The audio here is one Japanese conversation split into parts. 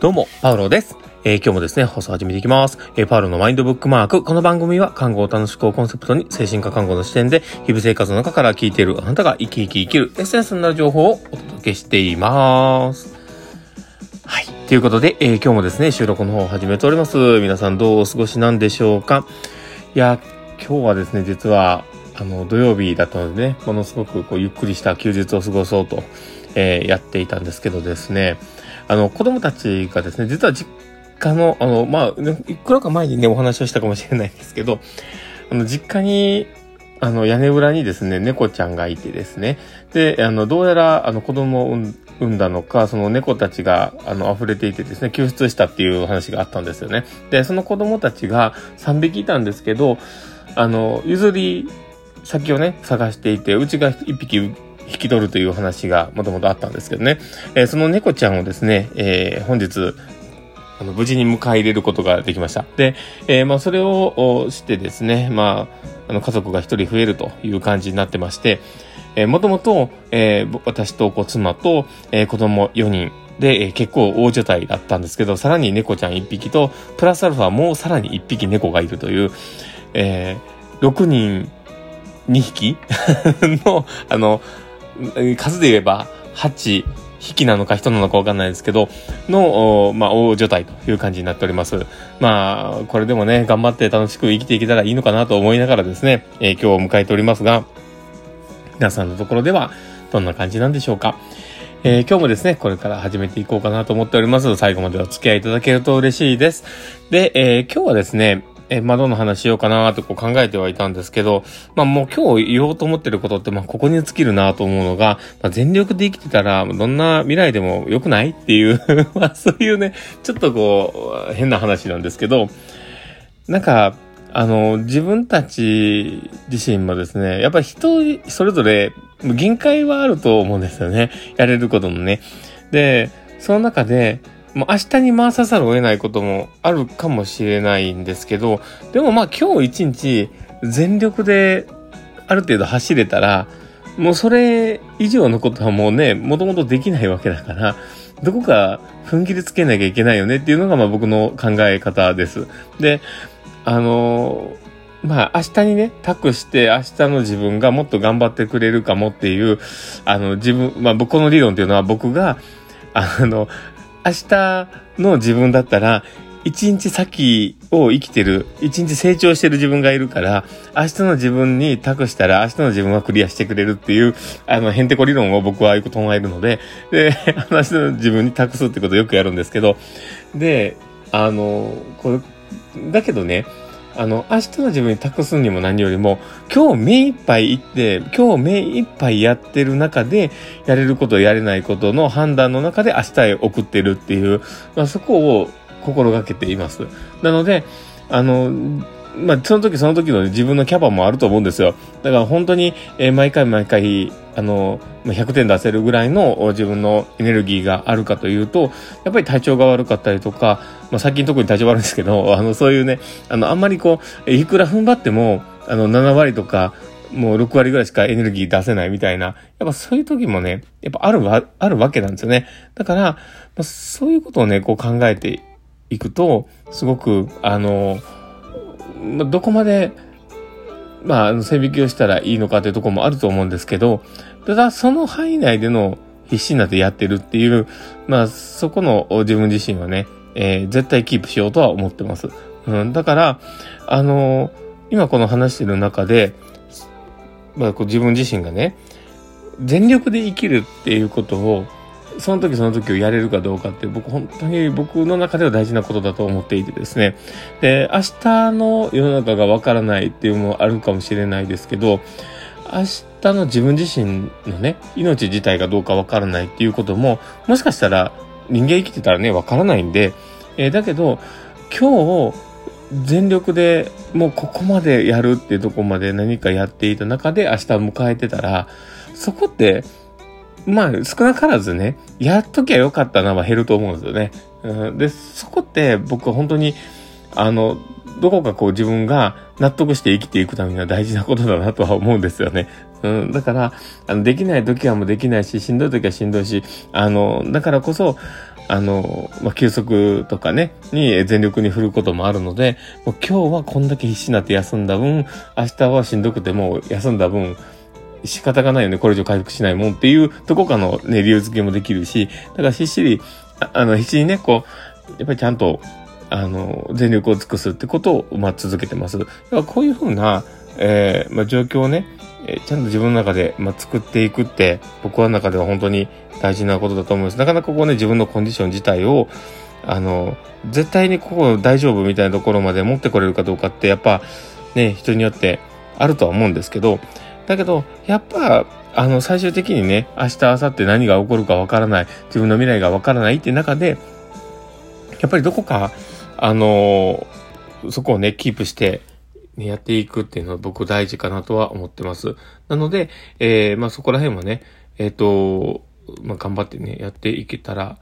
どうも、パウロです。えー今日もですね、放送始めていきます。えーパウロのマインドブックマーク。この番組は、看護を楽しくをコンセプトに、精神科看護の視点で、日々生活の中から聞いているあなたが生き生き生きるエッセンスになる情報をお届けしています。はい。ということで、えー今日もですね、収録の方を始めております。皆さんどうお過ごしなんでしょうかいや、今日はですね、実は、あの、土曜日だったのでね、ものすごくこう、ゆっくりした休日を過ごそうと、えーやっていたんですけどですね、あの、子供たちがですね、実は実家の、あの、まあ、いくらか前にね、お話をしたかもしれないんですけど、あの、実家に、あの、屋根裏にですね、猫ちゃんがいてですね、で、あの、どうやら、あの、子供を産ん産んだのか、その猫たちが、あの、溢れていてですね、救出したっていう話があったんですよね。で、その子供たちが3匹いたんですけど、あの、譲り先をね、探していて、うちが1匹引き取るという話がもともとあったんですけどね、えーその猫ちゃんをですね、えー本日、あの無事に迎え入れることができました。で、えーまあ、それをしてですね、まあ、あの、家族が一人増えるという感じになってまして、もともと、私とこう妻と、えー子供4人で、えー結構大所帯だったんですけど、さらに猫ちゃん1匹と、プラスアルファもうさらに1匹猫がいるという、えー6人2匹の、あの、数で言えば8匹なのか人なのかわかんないですけど、の、まあ、大所帯という感じになっております。まあ、これでもね、頑張って楽しく生きていけたらいいのかなと思いながらですね、えー今日を迎えておりますが、皆さんのところではどんな感じなんでしょうか。えー今日もですね、これから始めていこうかなと思っております。最後までお付き合いいただけると嬉しいです。で、えー今日はですね、えまあ、どんな話しようかなとこう考えてはいたんですけど、まあ、もう今日言おうと思ってることって、まあ、ここに尽きるなと思うのが、まあ、全力で生きてたら、どんな未来でも良くないっていう、まあ、そういうね、ちょっとこう、変な話なんですけど、なんか、あの、自分たち自身もですね、やっぱり人それぞれ限界はあると思うんですよね。やれることのね。で、その中で、もう明日に回さざるを得ないこともあるかもしれないんですけど、でもまあ今日一日全力である程度走れたら、もうそれ以上のことはもうね、もともとできないわけだから、どこか踏ん切りつけなきゃいけないよねっていうのがまあ僕の考え方です。で、あのまあ明日にね、託して明日の自分がもっと頑張ってくれるかもっていう、あの自分、まあ僕の理論っていうのは僕が、あの、明日の自分だったら、一日先を生きてる、一日成長してる自分がいるから、明日の自分に託したら、明日の自分はクリアしてくれるっていう、あの、ヘンテコ理論を僕はよく唱えるので、で、明日の自分に託すってことをよくやるんですけど、で、あの、これ、だけどね、あの、明日の自分に託すにも何よりも、今日目いっぱい行って、今日目いっぱいやってる中で、やれることやれないことの判断の中で明日へ送ってるっていう、まあ、そこを心がけています。なので、あの、まあ、その時その時の自分のキャパもあると思うんですよ。だから本当に、えー毎回毎回、あの、ま100点出せるぐらいの自分のエネルギーがあるかというと、やっぱり体調が悪かったりとか、まあ、最近特に体調悪いんですけど、あの、そういうね、あの、あんまりこう、いくら踏ん張っても、あの、7割とか、もう6割ぐらいしかエネルギー出せないみたいな、やっぱそういう時もね、やっぱあるわ、あるわけなんですよね。だから、まあ、そういうことをね、こう考えていくと、すごく、あの、ま、どこまで、まあ、線引きをしたらいいのかというところもあると思うんですけど、ただ、その範囲内での必死になってやってるっていう、まあ、そこの自分自身はね、えー絶対キープしようとは思ってます。うん、だから、あの今この話してる中で、まあ、こう自分自身がね、全力で生きるっていうことを、その時その時をやれるかどうかって僕本当に僕の中では大事なことだと思っていてですね。で、明日の世の中がわからないっていうのもあるかもしれないですけど、明日の自分自身のね、命自体がどうかわからないっていうことも、もしかしたら人間生きてたらね、わからないんで、えーだけど、今日、全力でもうここまでやるっていうとこまで何かやっていた中で明日迎えてたら、そこって、まあ少なからずね、やっときゃよかったなは減ると思うんですよね。で、そこって僕は本当に、あの、どこかこう自分が納得して生きていくためには大事なことだなとは思うんですよね。うん、だから、あの、できない時はもうできないし、しんどい時はしんどいし、あの、だからこそ、あの、まあ、休息とかね、に全力に振ることもあるので、もう今日はこんだけ必死になって休んだ分、明日はしんどくても休んだ分、仕方がないよね、これ以上回復しないもんっていうとこかのね、理由付けもできるし、だからしっしり、ああの、必死にね、こう、やっぱりちゃんと、あの、全力を尽くすってことを、まあ、続けてます。だからこういうふうな、えー、まあ、状況をね、えー、ちゃんと自分の中で、まあ、作っていくって、僕は中では本当に大事なことだと思います。なかなかここね、自分のコンディション自体を、あの、絶対にここ大丈夫みたいなところまで持ってこれるかどうかって、やっぱ、ね、人によってあるとは思うんですけど、だけど、やっぱ、あの、最終的にね、明日、明後日何が起こるかわからない、自分の未来がわからないって中で、やっぱりどこか、あのそこをね、キープして、ね、やっていくっていうのは僕大事かなとは思ってます。なので、えー、まあそこら辺はね、えっ、ー、と、まあ頑張ってね、やっていけたら、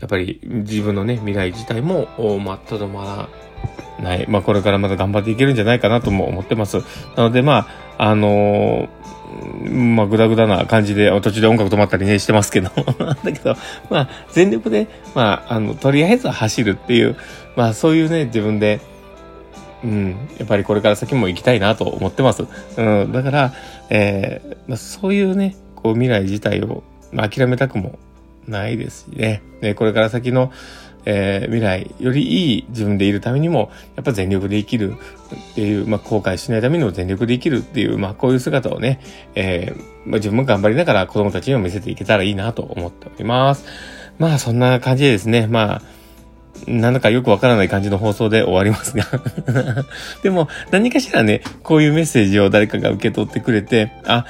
やっぱり自分のね、未来自体も、まっただまらない。まあこれからまだ頑張っていけるんじゃないかなとも思ってます。なのでまあ、あのー、まあ、ぐだぐだな感じで、途中で音楽止まったりね、してますけど。だけど、まあ、全力で、まあ、あの、とりあえず走るっていう、まあ、そういうね、自分で、うん、やっぱりこれから先も行きたいなと思ってます。うん、だから、えー、まあ、そういうね、こう未来自体を、まあ、諦めたくもないですしね。ね、これから先の、えー、未来よりいい自分でいるためにも、やっぱ全力で生きるっていう、まあ、後悔しないためにも全力で生きるっていう、まあ、こういう姿をね、えー、まあ、自分も頑張りながら子供たちにも見せていけたらいいなと思っております。まあ、そんな感じでですね、まあ、なんだかよくわからない感じの放送で終わりますが でも、何かしらね、こういうメッセージを誰かが受け取ってくれて、あ、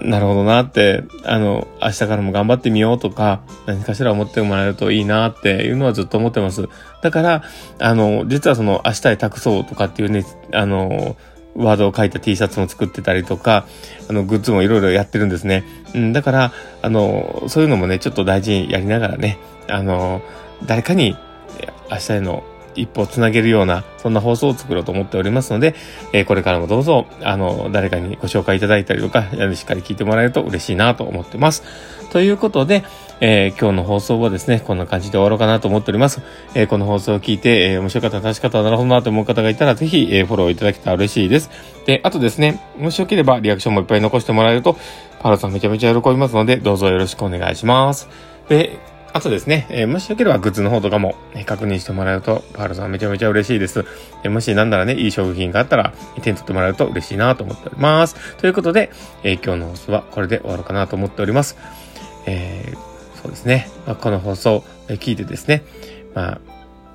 なるほどなって、あの、明日からも頑張ってみようとか、何かしら思ってもらえるといいなっていうのはずっと思ってます。だから、あの、実はその、明日へ託そうとかっていうね、あの、ワードを書いた T シャツも作ってたりとか、あの、グッズもいろいろやってるんですね。うん、だから、あの、そういうのもね、ちょっと大事にやりながらね、あの、誰かに明日への一歩をつなげるような、そんな放送を作ろうと思っておりますので、えー、これからもどうぞ、あの、誰かにご紹介いただいたりとか、しっかり聞いてもらえると嬉しいなと思ってます。ということで、えー、今日の放送はですね、こんな感じで終わろうかなと思っております。えー、この放送を聞いて、えー、面白かった、正しかった、なるほどなと思う方がいたら、ぜひ、えフォローいただけたら嬉しいです。で、あとですね、もしよければリアクションもいっぱい残してもらえると、パロさんめちゃめちゃ喜びますので、どうぞよろしくお願いします。で、あとですね、えー、もしよければグッズの方とかも、ね、確認してもらうと、パールさんめちゃめちゃ嬉しいです。えー、もしなんならね、いい商品があったら、手に取ってもらうと嬉しいなと思っております。ということで、え、今日の放送はこれで終わろうかなと思っております。え、そうですね、まあ、この放送、え聞いてですね、ま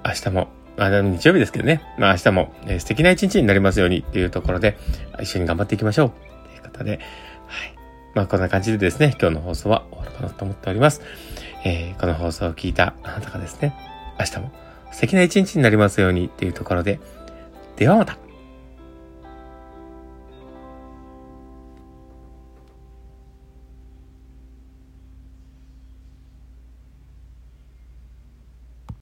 あ、明日も、まあ、日曜日ですけどね、まあ明日も、え素敵な一日になりますようにっていうところで、一緒に頑張っていきましょう。ということで、はい。まあこんな感じでですね、今日の放送は終わろうかなと思っております。えー、この放送を聞いたあなたがですね、明日も素敵な一日になりますようにっていうところで、ではまた。